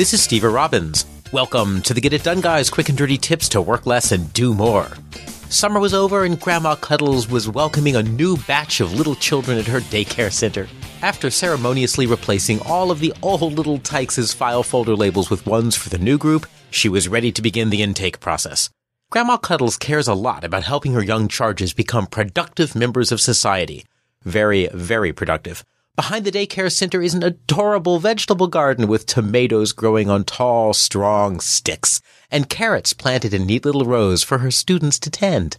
This is Stever Robbins. Welcome to the Get It Done Guys quick and dirty tips to work less and do more. Summer was over and Grandma Cuddles was welcoming a new batch of little children at her daycare center. After ceremoniously replacing all of the old little Tykes' file folder labels with ones for the new group, she was ready to begin the intake process. Grandma Cuddles cares a lot about helping her young charges become productive members of society. Very, very productive. Behind the daycare center is an adorable vegetable garden with tomatoes growing on tall, strong sticks and carrots planted in neat little rows for her students to tend.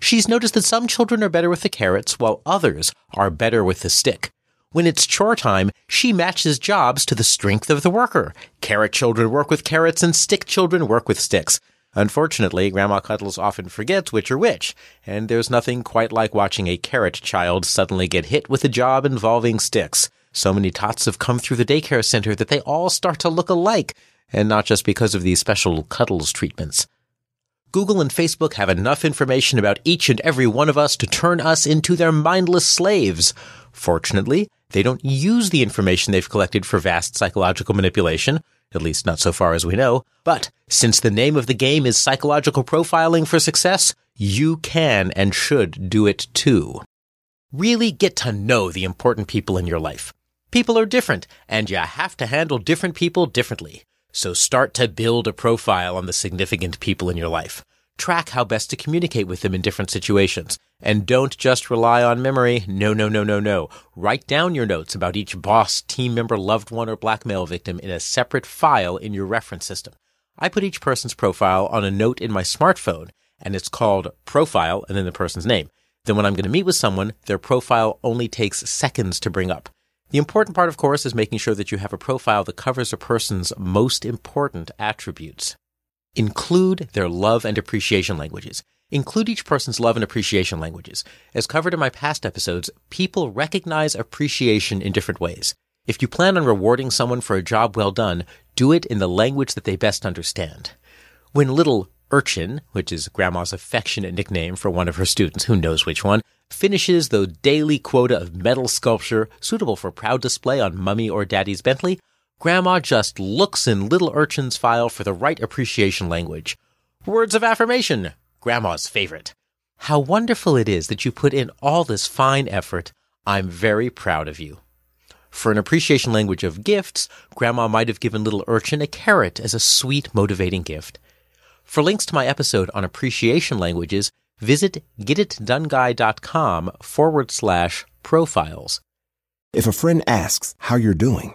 She's noticed that some children are better with the carrots while others are better with the stick. When it's chore time, she matches jobs to the strength of the worker. Carrot children work with carrots and stick children work with sticks. Unfortunately, Grandma Cuddles often forgets which are which, and there's nothing quite like watching a carrot child suddenly get hit with a job involving sticks. So many tots have come through the daycare center that they all start to look alike, and not just because of these special Cuddles treatments. Google and Facebook have enough information about each and every one of us to turn us into their mindless slaves. Fortunately, they don't use the information they've collected for vast psychological manipulation, at least not so far as we know. But since the name of the game is psychological profiling for success, you can and should do it too. Really get to know the important people in your life. People are different, and you have to handle different people differently. So start to build a profile on the significant people in your life. Track how best to communicate with them in different situations. And don't just rely on memory. No, no, no, no, no. Write down your notes about each boss, team member, loved one, or blackmail victim in a separate file in your reference system. I put each person's profile on a note in my smartphone, and it's called profile and then the person's name. Then when I'm going to meet with someone, their profile only takes seconds to bring up. The important part, of course, is making sure that you have a profile that covers a person's most important attributes. Include their love and appreciation languages. Include each person's love and appreciation languages. As covered in my past episodes, people recognize appreciation in different ways. If you plan on rewarding someone for a job well done, do it in the language that they best understand. When little Urchin, which is Grandma's affectionate nickname for one of her students, who knows which one, finishes the daily quota of metal sculpture suitable for proud display on Mummy or Daddy's Bentley, Grandma just looks in Little Urchin's file for the right appreciation language. Words of affirmation, Grandma's favorite. How wonderful it is that you put in all this fine effort. I'm very proud of you. For an appreciation language of gifts, Grandma might have given Little Urchin a carrot as a sweet, motivating gift. For links to my episode on appreciation languages, visit getitdoneguy.com forward slash profiles. If a friend asks how you're doing,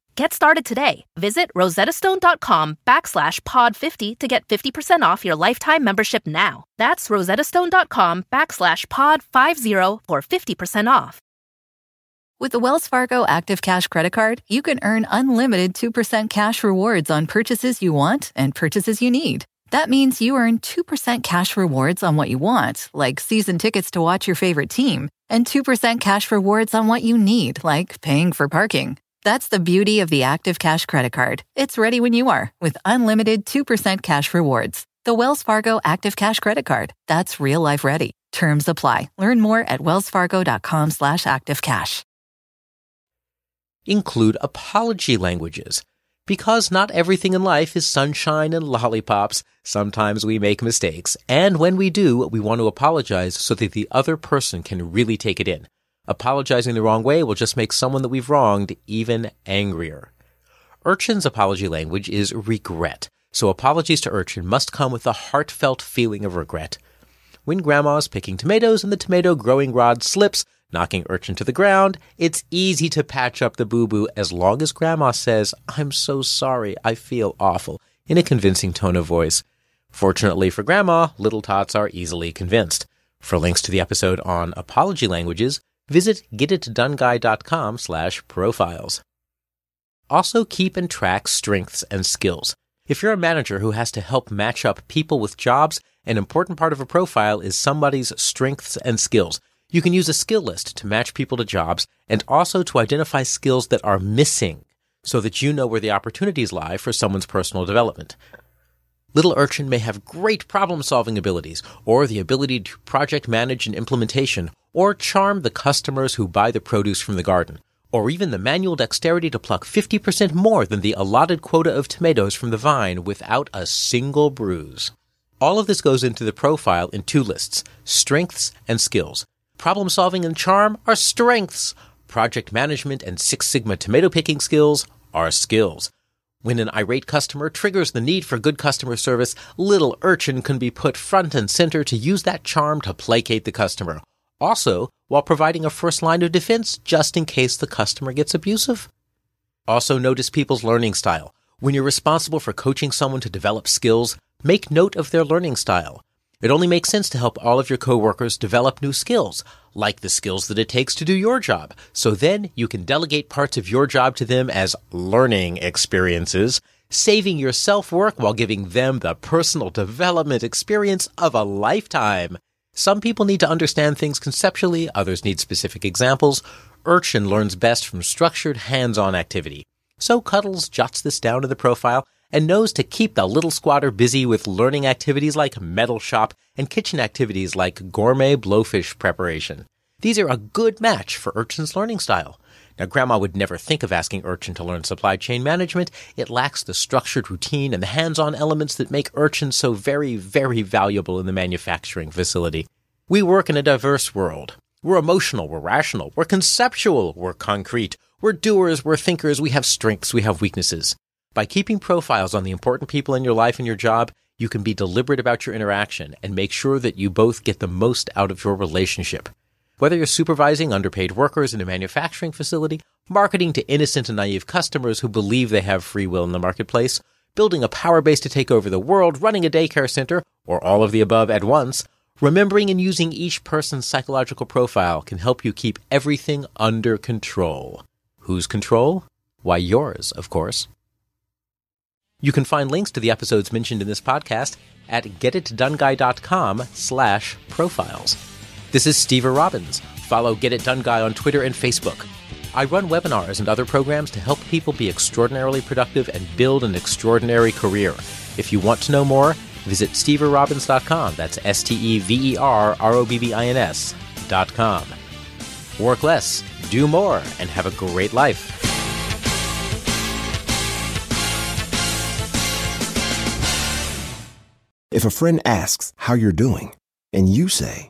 Get started today. Visit rosettastone.com backslash pod50 to get 50% off your lifetime membership now. That's rosettastone.com backslash pod50 for 50% off. With the Wells Fargo Active Cash Credit Card, you can earn unlimited 2% cash rewards on purchases you want and purchases you need. That means you earn 2% cash rewards on what you want, like season tickets to watch your favorite team, and 2% cash rewards on what you need, like paying for parking. That's the beauty of the Active Cash Credit Card. It's ready when you are with unlimited 2% cash rewards. The Wells Fargo Active Cash Credit Card. That's real life ready. Terms apply. Learn more at wellsfargo.com slash activecash. Include apology languages. Because not everything in life is sunshine and lollipops, sometimes we make mistakes. And when we do, we want to apologize so that the other person can really take it in. Apologizing the wrong way will just make someone that we've wronged even angrier. Urchin's apology language is regret, so apologies to Urchin must come with a heartfelt feeling of regret. When Grandma's picking tomatoes and the tomato growing rod slips, knocking Urchin to the ground, it's easy to patch up the boo boo as long as Grandma says, I'm so sorry, I feel awful, in a convincing tone of voice. Fortunately for Grandma, little tots are easily convinced. For links to the episode on apology languages, visit getitdoneguy.com slash profiles. Also keep and track strengths and skills. If you're a manager who has to help match up people with jobs, an important part of a profile is somebody's strengths and skills. You can use a skill list to match people to jobs and also to identify skills that are missing so that you know where the opportunities lie for someone's personal development. Little Urchin may have great problem solving abilities, or the ability to project manage an implementation, or charm the customers who buy the produce from the garden, or even the manual dexterity to pluck 50% more than the allotted quota of tomatoes from the vine without a single bruise. All of this goes into the profile in two lists strengths and skills. Problem solving and charm are strengths. Project management and Six Sigma tomato picking skills are skills. When an irate customer triggers the need for good customer service, little urchin can be put front and center to use that charm to placate the customer. Also, while providing a first line of defense just in case the customer gets abusive. Also, notice people's learning style. When you're responsible for coaching someone to develop skills, make note of their learning style. It only makes sense to help all of your coworkers develop new skills, like the skills that it takes to do your job. So then you can delegate parts of your job to them as learning experiences, saving yourself work while giving them the personal development experience of a lifetime. Some people need to understand things conceptually, others need specific examples. Urchin learns best from structured hands-on activity. So Cuddles jots this down to the profile and knows to keep the little squatter busy with learning activities like metal shop and kitchen activities like gourmet blowfish preparation. These are a good match for Urchin's learning style. Now, Grandma would never think of asking Urchin to learn supply chain management. It lacks the structured routine and the hands-on elements that make Urchin so very, very valuable in the manufacturing facility. We work in a diverse world. We're emotional, we're rational, we're conceptual, we're concrete, we're doers, we're thinkers, we have strengths, we have weaknesses. By keeping profiles on the important people in your life and your job, you can be deliberate about your interaction and make sure that you both get the most out of your relationship. Whether you're supervising underpaid workers in a manufacturing facility, marketing to innocent and naive customers who believe they have free will in the marketplace, building a power base to take over the world, running a daycare center, or all of the above at once, remembering and using each person's psychological profile can help you keep everything under control. Whose control? Why, yours, of course. You can find links to the episodes mentioned in this podcast at getitdoneguy.com slash profiles. This is Stever Robbins. Follow Get It Done Guy on Twitter and Facebook. I run webinars and other programs to help people be extraordinarily productive and build an extraordinary career. If you want to know more, visit steverrobbins.com. That's S T E V E R R O B B I N S.com. Work less, do more, and have a great life. If a friend asks how you're doing, and you say,